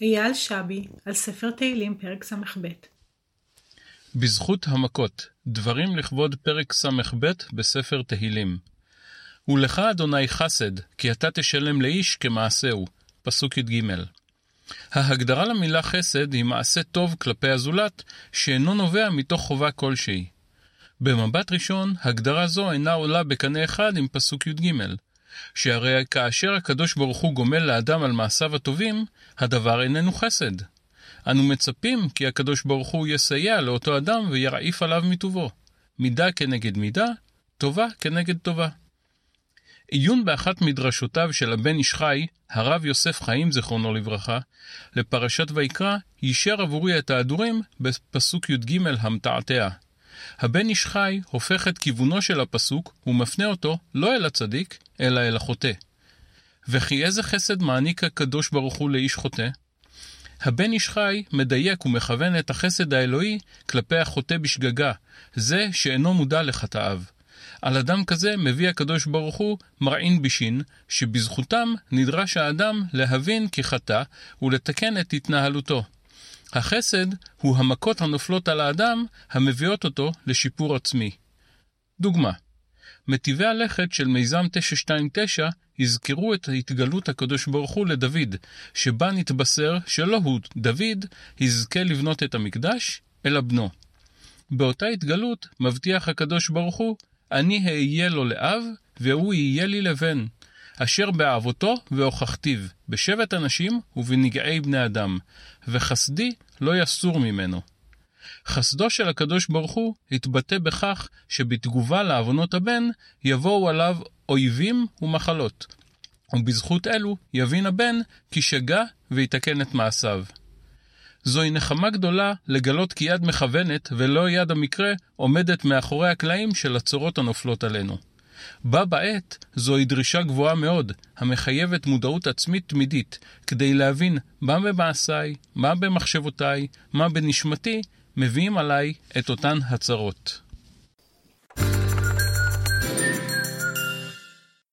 אייל שבי, על ספר תהילים, פרק ס"ב. בזכות המכות, דברים לכבוד פרק ס"ב בספר תהילים. ולך אדוני חסד, כי אתה תשלם לאיש כמעשהו. פסוק י"ג. ההגדרה למילה חסד היא מעשה טוב כלפי הזולת, שאינו נובע מתוך חובה כלשהי. במבט ראשון, הגדרה זו אינה עולה בקנה אחד עם פסוק י"ג, שהרי כאשר הקדוש ברוך הוא גומל לאדם על מעשיו הטובים, הדבר איננו חסד. אנו מצפים כי הקדוש ברוך הוא יסייע לאותו אדם וירעיף עליו מטובו. מידה כנגד מידה, טובה כנגד טובה. עיון באחת מדרשותיו של הבן איש חי, הרב יוסף חיים זיכרונו לברכה, לפרשת ויקרא, יישר עבורי את ההדורים בפסוק י"ג המתעתע. הבן איש חי הופך את כיוונו של הפסוק ומפנה אותו לא אל הצדיק, אלא אל החוטא. וכי איזה חסד מעניק הקדוש ברוך הוא לאיש חוטא? הבן איש חי מדייק ומכוון את החסד האלוהי כלפי החוטא בשגגה, זה שאינו מודע לחטאיו. על אדם כזה מביא הקדוש ברוך הוא מרעין בישין, שבזכותם נדרש האדם להבין כי חטא ולתקן את התנהלותו. החסד הוא המכות הנופלות על האדם המביאות אותו לשיפור עצמי. דוגמה מטיבי הלכת של מיזם 929 יזכרו את התגלות הקדוש ברוך הוא לדוד, שבה נתבשר שלא הוא, דוד, יזכה לבנות את המקדש, אלא בנו. באותה התגלות מבטיח הקדוש ברוך הוא, אני אהיה לו לאב, והוא יהיה לי לבן, אשר באהבותו והוכחתיו, בשבט אנשים ובנגעי בני אדם, וחסדי לא יסור ממנו. חסדו של הקדוש ברוך הוא התבטא בכך שבתגובה לעוונות הבן יבואו עליו אויבים ומחלות, ובזכות אלו יבין הבן כי שגה ויתקן את מעשיו. זוהי נחמה גדולה לגלות כי יד מכוונת ולא יד המקרה עומדת מאחורי הקלעים של הצורות הנופלות עלינו. בה בעת זוהי דרישה גבוהה מאוד, המחייבת מודעות עצמית תמידית, כדי להבין מה במעשיי, מה במחשבותיי, מה בנשמתי, מביאים עליי את אותן הצרות.